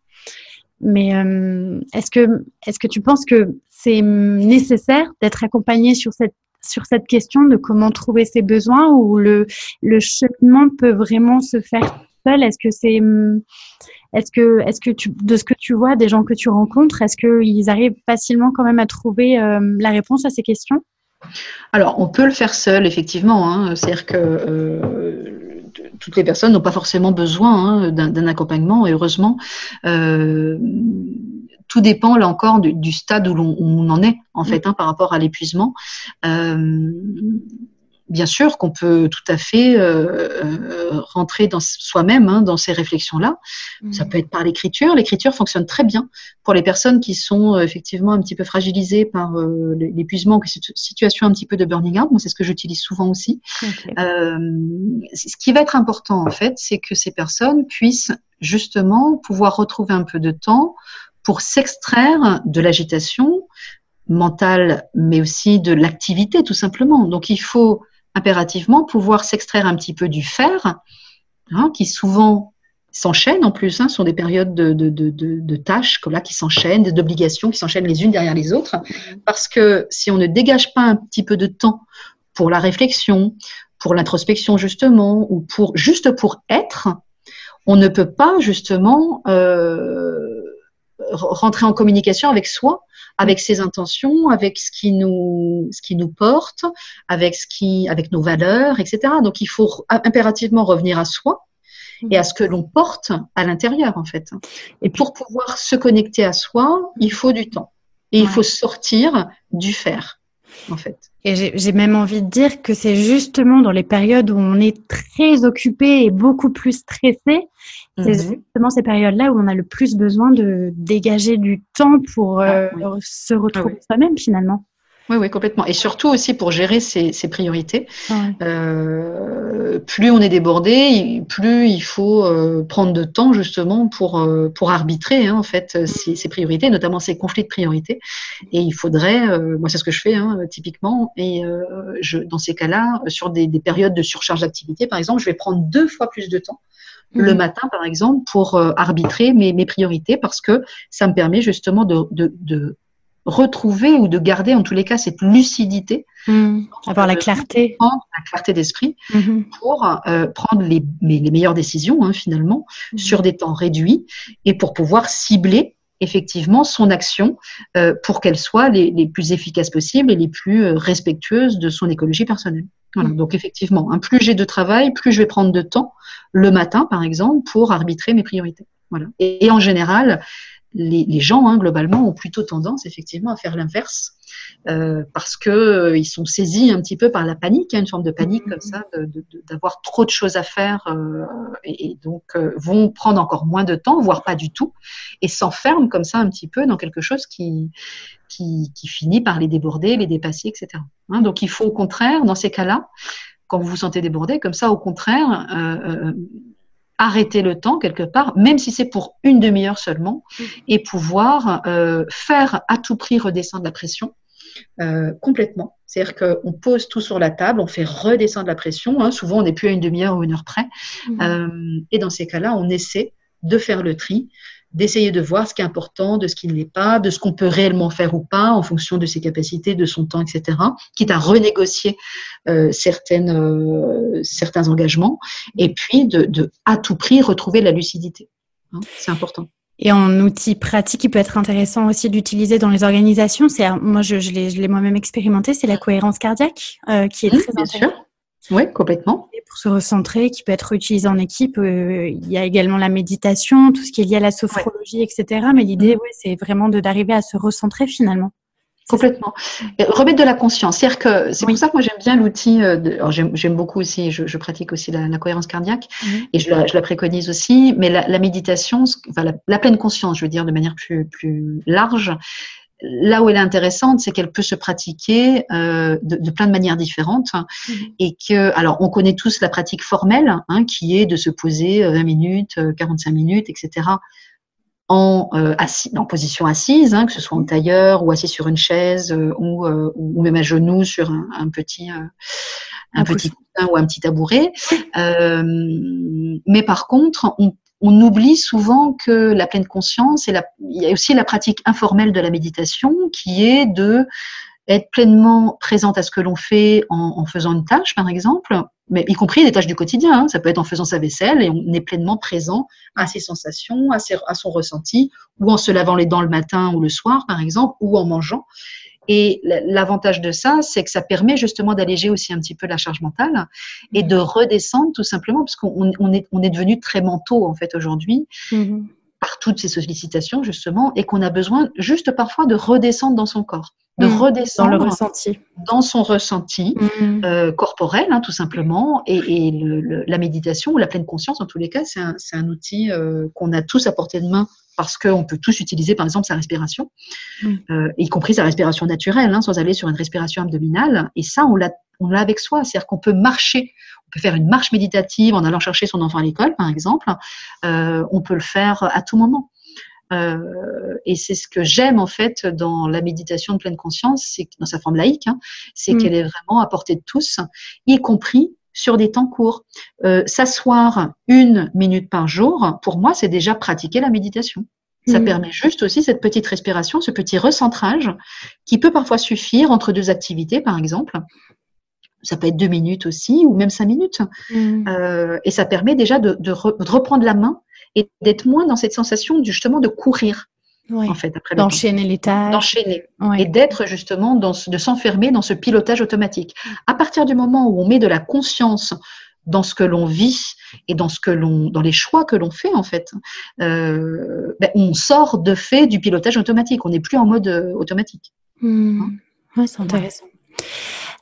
Mais euh, est-ce que est-ce que tu penses que c'est nécessaire d'être accompagné sur cette sur cette question de comment trouver ses besoins ou le le cheminement peut vraiment se faire seul Est-ce que c'est est-ce que, est-ce que tu, de ce que tu vois, des gens que tu rencontres, est-ce qu'ils arrivent facilement quand même à trouver euh, la réponse à ces questions? Alors, on peut le faire seul, effectivement. Hein. C'est-à-dire que euh, toutes les personnes n'ont pas forcément besoin hein, d'un accompagnement, et heureusement. Euh, tout dépend là encore du, stade où l'on en est en fait hein, par rapport à l'épuisement bien sûr qu'on peut tout à fait euh, euh, rentrer dans soi-même hein, dans ces réflexions-là. Mmh. Ça peut être par l'écriture. L'écriture fonctionne très bien pour les personnes qui sont euh, effectivement un petit peu fragilisées par l'épuisement, cette situation un petit peu de burning out. Moi, c'est ce que j'utilise souvent aussi. ce qui va être important en fait, c'est que ces personnes puissent justement pouvoir retrouver un peu de temps pour s'extraire de l'agitation mentale, mais aussi de l'activité tout simplement. Donc il faut impérativement pouvoir s'extraire un petit peu du fer, hein, qui souvent s'enchaînent en plus, hein, sont des périodes de, de, de, de tâches comme là, qui s'enchaînent, d'obligations qui s'enchaînent les unes derrière les autres, parce que si on ne dégage pas un petit peu de temps pour la réflexion, pour l'introspection justement, ou pour juste pour être, on ne peut pas justement euh, rentrer en communication avec soi avec ses intentions, avec ce qui nous, ce qui nous porte, avec ce qui, avec nos valeurs, etc. Donc il faut impérativement revenir à soi et à ce que l'on porte à l'intérieur en fait. Et pour pouvoir se connecter à soi, il faut du temps et il faut sortir du faire en fait. Et j'ai même envie de dire que c'est justement dans les périodes où on est très occupé et beaucoup plus stressé, c'est mhm. justement ces périodes-là où on a le plus besoin de dégager du temps pour euh, ah, se retrouver ah soi-même finalement. Oui, oui, complètement. Et surtout aussi pour gérer ses, priorités. Euh, plus on est débordé, plus il faut euh, prendre de temps justement pour euh, pour arbitrer hein, en fait ses, priorités, notamment ses conflits de priorités. Et il faudrait, moi c'est ce que je fais hein, typiquement. Et je, dans ces cas-là, sur des, des, périodes de surcharge d'activité, par exemple, je vais prendre deux fois plus de temps le mmh. matin, par exemple, pour arbitrer mes, mes, priorités parce que ça me permet justement de, de, de retrouver ou de garder en tous les cas cette lucidité, mmh. avoir la clarté, la clarté d'esprit mmh. pour euh, prendre les, les, meilleures décisions hein, finalement mmh. sur des temps réduits et pour pouvoir cibler effectivement son action euh, pour qu'elle soit les, les, plus efficaces possibles et les plus euh, respectueuses de son écologie personnelle. Voilà, donc effectivement, hein, plus j'ai de travail, plus je vais prendre de temps le matin, par exemple, pour arbitrer mes priorités. Voilà. Et, en général, les, gens, hein, globalement, ont plutôt tendance, effectivement, à faire l'inverse. Euh, parce que euh, sont saisis un petit peu par la panique, hein, une forme de panique comme ça, d'avoir trop de choses à faire, euh, et, donc vont prendre encore moins de temps, voire pas du tout, et s'enferment comme ça un petit peu dans quelque chose qui, qui, finit par les déborder, les dépasser, etc. Hein, donc il faut au contraire, dans ces cas-là, quand vous vous sentez débordé, comme ça, au contraire, arrêter le temps quelque part, même si c'est pour une demi-heure seulement, et pouvoir faire à tout prix redescendre la pression euh, complètement. C'est-à-dire qu'on pose tout sur la table, on fait redescendre la pression. Hein. Souvent, on n'est plus à une demi-heure ou une heure près. Mmh. Euh, et dans ces cas-là, on essaie de faire le tri, d'essayer de voir ce qui est important, de ce qui ne l'est pas, de ce qu'on peut réellement faire ou pas en fonction de ses capacités, de son temps, etc. Quitte à renégocier euh, certaines, certains engagements. Et puis, de, à tout prix, retrouver la lucidité. Hein. C'est important. Et en outil pratique qui peut être intéressant aussi d'utiliser dans les organisations, c'est moi je, je l'ai moi-même expérimenté, c'est la cohérence cardiaque euh, qui est mmh, très sûr. Oui, complètement. Et pour se recentrer, qui peut être utilisé en équipe, euh, il y a également la méditation, tout ce qui est lié à la sophrologie, etc. Mais l'idée, mmh. ouais, c'est vraiment d'arriver à se recentrer finalement. Complètement. Et remettre de la conscience. C'est-à-dire que c'est pour ça que moi j'aime bien l'outil. Euh, j'aime beaucoup aussi, je, pratique aussi la, cohérence cardiaque mhm. et je la, préconise aussi. Mais la, méditation, enfin, la, pleine conscience, je veux dire de manière plus, plus large, là où elle est intéressante, c'est qu'elle peut se pratiquer euh, de, plein de manières différentes mhm. et que, alors, on connaît tous la pratique formelle, hein, qui est de se poser 20 minutes, 45 minutes, etc en, euh, assis, en position assise, hein, que ce soit en tailleur ou assis sur une chaise euh, ou, euh, ou, même à genoux sur un, un petit euh, un petit ou un petit tabouret. mais par contre, on, on, oublie souvent que la pleine conscience et il y a aussi la pratique informelle de la méditation qui est de être pleinement présente à ce que l'on fait en, faisant une tâche, par exemple, mais y compris des tâches du quotidien. Hein. Ça peut être en faisant sa vaisselle et on est pleinement présent à ses sensations, à son ressenti, ou en se lavant les dents le matin ou le soir, par exemple, ou en mangeant. Et l'avantage de ça, c'est que ça permet justement d'alléger aussi un petit peu la charge mentale et de redescendre tout simplement, parce qu'on on est, on est devenu très mentaux en fait aujourd'hui. Mm-hmm par toutes ces sollicitations justement et qu'on a besoin juste parfois de redescendre dans son corps de mmh. redescendre dans le ressenti dans son ressenti mmh. euh, corporel hein, tout simplement et, la méditation ou la pleine conscience en tous les cas c'est un, un, outil euh, qu'on a tous à portée de main parce qu'on peut tous utiliser par exemple sa respiration, mmh. euh, y compris sa respiration naturelle, hein, sans aller sur une respiration abdominale. Et ça, on l'a, on l'a avec soi, c'est-à-dire qu'on peut marcher peut faire une marche méditative en allant chercher son enfant à l'école, par exemple. Euh, on peut le faire à tout moment. Euh, et c'est ce que j'aime en fait dans la méditation de pleine conscience, c'est dans sa forme laïque, hein, c'est mm. qu'elle est vraiment à portée de tous, y compris sur des temps courts. Euh, s'asseoir une minute par jour, pour moi, c'est déjà pratiquer la méditation. Ça mm. permet juste aussi cette petite respiration, ce petit recentrage qui peut parfois suffire entre deux activités, par exemple ça peut être deux minutes aussi, ou même cinq minutes. Mm. Euh, et ça permet déjà de, de, reprendre la main et d'être moins dans cette sensation justement de courir. En fait, après d'enchaîner les tâches, d'enchaîner et d'être justement dans de s'enfermer dans ce pilotage automatique. À partir du moment où on met de la conscience dans ce que l'on vit et dans ce que l'on, dans les choix que l'on fait en fait, euh, ben, on sort de fait du pilotage automatique. On n'est plus en mode euh, automatique. Mm. Hein? Ouais, c'est intéressant.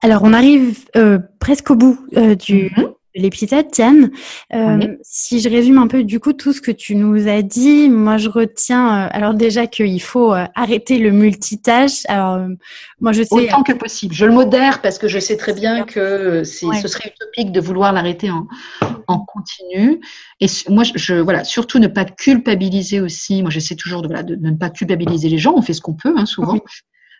Alors, on arrive euh, presque au bout euh, du, mhm. de l'épisode, Tiane. Euh, si je résume un peu du coup tout ce que tu nous as dit, moi je retiens alors déjà qu'il faut arrêter le multitâche. Alors, moi je sais autant que possible. Je le modère parce que je sais très bien que ce serait utopique de vouloir l'arrêter en, en continu. Et moi, je, voilà, surtout ne pas culpabiliser aussi. Moi, j'essaie toujours de, voilà, de, ne pas culpabiliser les gens. On fait ce qu'on peut, hein, souvent.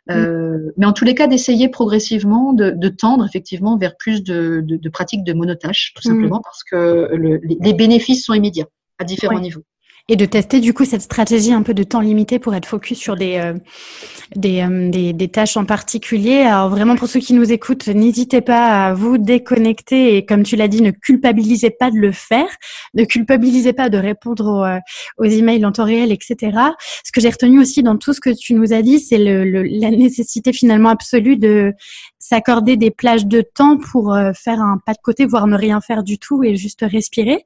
Euh, mais en tous les cas, d'essayer progressivement de, de, tendre effectivement vers plus de, de, de pratiques de monotâche, tout mm. simplement parce que le, les, bénéfices sont immédiats à différents niveaux. Et de tester du coup cette stratégie un peu de temps limité pour être focus sur des, euh, euh, des, des, tâches en particulier. Alors vraiment pour ceux qui nous écoutent, n'hésitez pas à vous déconnecter et comme tu l'as dit, ne culpabilisez pas de le faire, ne culpabilisez pas de répondre aux, euh, aux emails en temps réel, etc. Ce que j'ai retenu aussi dans tout ce que tu nous as dit, c'est le, la nécessité finalement absolue de s'accorder des plages de temps pour faire un pas de côté, voire ne rien faire du tout et juste respirer.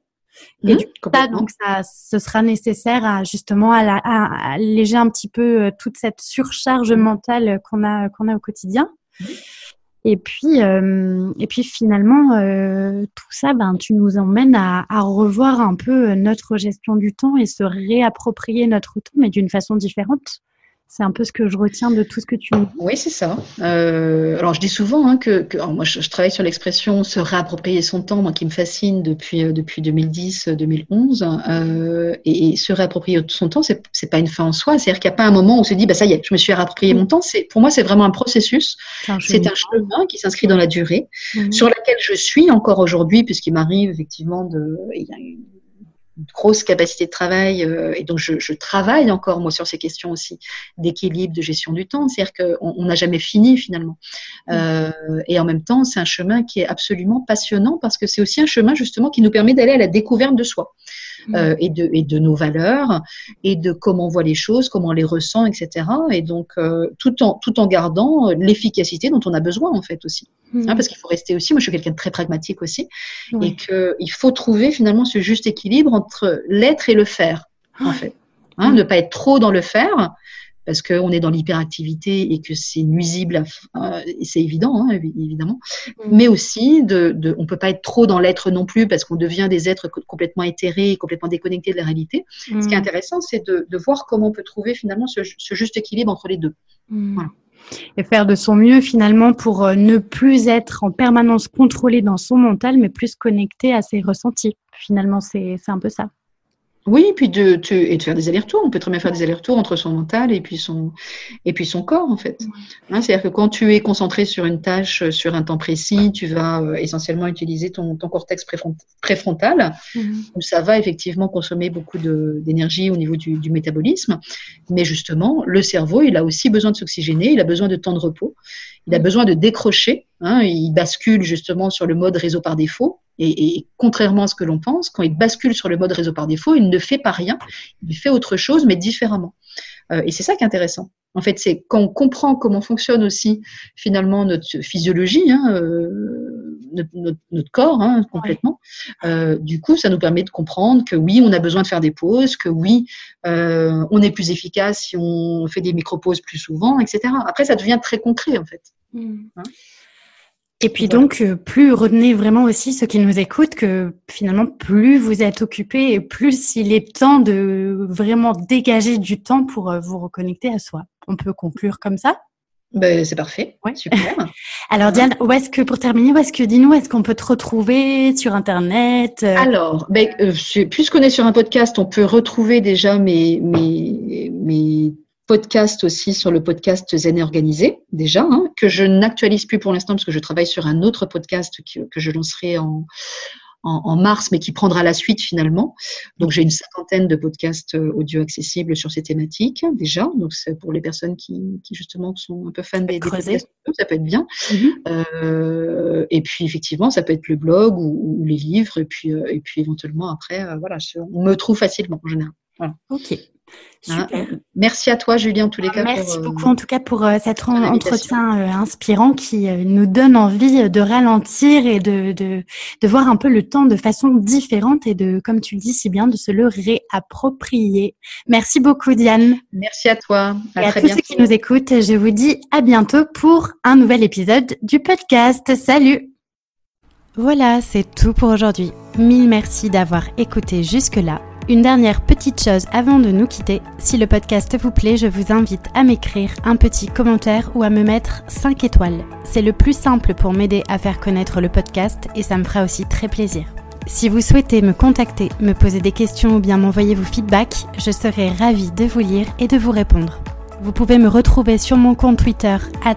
Et mmh, du coup, ça, donc ça, ce sera nécessaire à justement à, à, alléger un petit peu euh, toute cette surcharge mentale qu'on a qu'on a au quotidien. Mmh. Et puis, euh, et puis finalement, euh, tout ça, ben, tu nous emmènes à, à, revoir un peu notre gestion du temps et se réapproprier notre temps, mais d'une façon différente. C'est un peu ce que je retiens de tout ce que tu dis. Oui, c'est ça. Euh, alors, je dis souvent hein, que, que moi, je, travaille sur l'expression se réapproprier son temps, moi, qui me fascine depuis, euh, depuis 2010-2011. Euh, et, et, se réapproprier son temps, c'est, c'est pas une fin en soi. C'est-à-dire qu'il n'y a pas un moment où on se dit, bah, ça y est, je me suis réapproprié mon temps. C'est, pour moi, c'est vraiment un processus. C'est un, chemin qui s'inscrit dans la durée, mmh. sur laquelle je suis encore aujourd'hui, puisqu'il m'arrive effectivement de. Il y a une, grosse capacité de travail euh, et donc je, je, travaille encore moi sur ces questions aussi d'équilibre, de gestion du temps. C'est-à-dire qu'on n'a jamais fini finalement. Mm. Euh, et en même temps, c'est un chemin qui est absolument passionnant parce que c'est aussi un chemin justement qui nous permet d'aller à la découverte de soi. Euh, et, de, et de nos valeurs et de comment on voit les choses, comment on les ressent, etc. Et donc euh, tout en tout en gardant l'efficacité dont on a besoin en fait aussi, mm. hein, parce qu'il faut rester aussi. Moi, je suis quelqu'un de très pragmatique aussi, et que il faut trouver finalement ce juste équilibre entre l'être et le faire en fait. Hein. Ne pas être trop dans le faire parce qu'on est dans l'hyperactivité et que c'est nuisible, et c'est évident, hein, évidemment, mm. mais aussi de, de, on peut pas être trop dans l'être non plus parce qu'on devient des êtres complètement éthérés, complètement déconnectés de la réalité. Ce qui est mm. intéressant, c'est de, de, voir comment on peut trouver finalement ce, ce juste équilibre entre les deux. Mm. Voilà. Et faire de son mieux finalement pour euh, ne plus être en permanence contrôlé dans son mental, mais plus connecté à ses ressentis. Finalement, c'est un peu ça. Oui, puis de, de, et de faire des allers-retours. On peut très bien faire des allers-retours entre son mental et puis son, et puis son corps, en fait. Hein, C'est-à-dire que quand tu es concentré sur une tâche, euh, sur un temps précis, tu vas euh, essentiellement utiliser ton, ton cortex préfrontal, mmh. où ça va effectivement consommer beaucoup d'énergie au niveau du, du, métabolisme. Mais justement, le cerveau, il a aussi besoin de s'oxygéner, il a besoin de temps de repos, il a besoin de décrocher. Hein, il bascule justement sur le mode réseau par défaut. Et, contrairement à ce que l'on pense, quand il bascule sur le mode réseau par défaut, il ne fait pas rien, il fait autre chose, mais différemment. Euh, et c'est ça qui est intéressant. En fait, c'est quand on comprend comment fonctionne aussi finalement notre physiologie, hein, euh, notre, notre, notre, corps hein, complètement. Euh, du coup, ça nous permet de comprendre que oui, on a besoin de faire des pauses, que oui, euh, on est plus efficace si on fait des micro-pauses plus souvent, etc. Après, ça devient très concret en fait. Mmh. Hein et puis donc, euh, plus retenez vraiment aussi ceux qui nous écoutent que finalement, plus vous êtes occupé et plus il est temps de vraiment dégager du temps pour vous reconnecter à soi. On peut conclure comme ça? Ben, c'est parfait. Ouais. Super. *laughs* Alors Diane, où est-ce que pour terminer, où est-ce que dis-nous, est-ce qu'on peut te retrouver sur internet euh? Alors, ben, euh, puisqu'on est sur un podcast, on peut retrouver déjà mes mes mes podcast aussi sur le podcast Zen Organisé, déjà, hein, que je n'actualise plus pour l'instant parce que je travaille sur un autre podcast que, que je lancerai en, en, en, mars, mais qui prendra la suite finalement. Donc j'ai une cinquantaine de podcasts euh, audio accessibles sur ces thématiques déjà. Donc c'est pour les personnes qui, qui, justement sont un peu fans des, des podcasts, ça peut être bien. Mm-hmm. euh, et puis effectivement, ça peut être le blog ou, ou les livres, et puis, euh, et puis éventuellement après, euh, voilà, on me trouve facilement en général. Voilà. Ok. Hein, Super. merci à toi, Julie, en tous les cas. Merci pour, beaucoup, euh, en tout cas, pour euh, cet entretien euh, inspirant qui euh, nous donne envie de ralentir et de, de, de, voir un peu le temps de façon différente et de, comme tu le dis si bien, de se le réapproprier. Merci beaucoup, Diane. Merci à toi. À et à tous ceux qui nous écoutent, je vous dis à bientôt pour un nouvel épisode du podcast. Salut! Voilà, c'est tout pour aujourd'hui. Mille merci d'avoir écouté jusque-là. Une dernière petite chose avant de nous quitter. Si le podcast vous plaît, je vous invite à m'écrire un petit commentaire ou à me mettre 5 étoiles. C'est le plus simple pour m'aider à faire connaître le podcast et ça me fera aussi très plaisir. Si vous souhaitez me contacter, me poser des questions ou bien m'envoyer vos feedbacks, je serai ravie de vous lire et de vous répondre. Vous pouvez me retrouver sur mon compte Twitter, at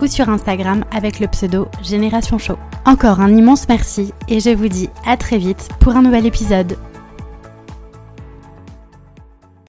ou sur Instagram avec le pseudo Génération Show. Encore un immense merci et je vous dis à très vite pour un nouvel épisode.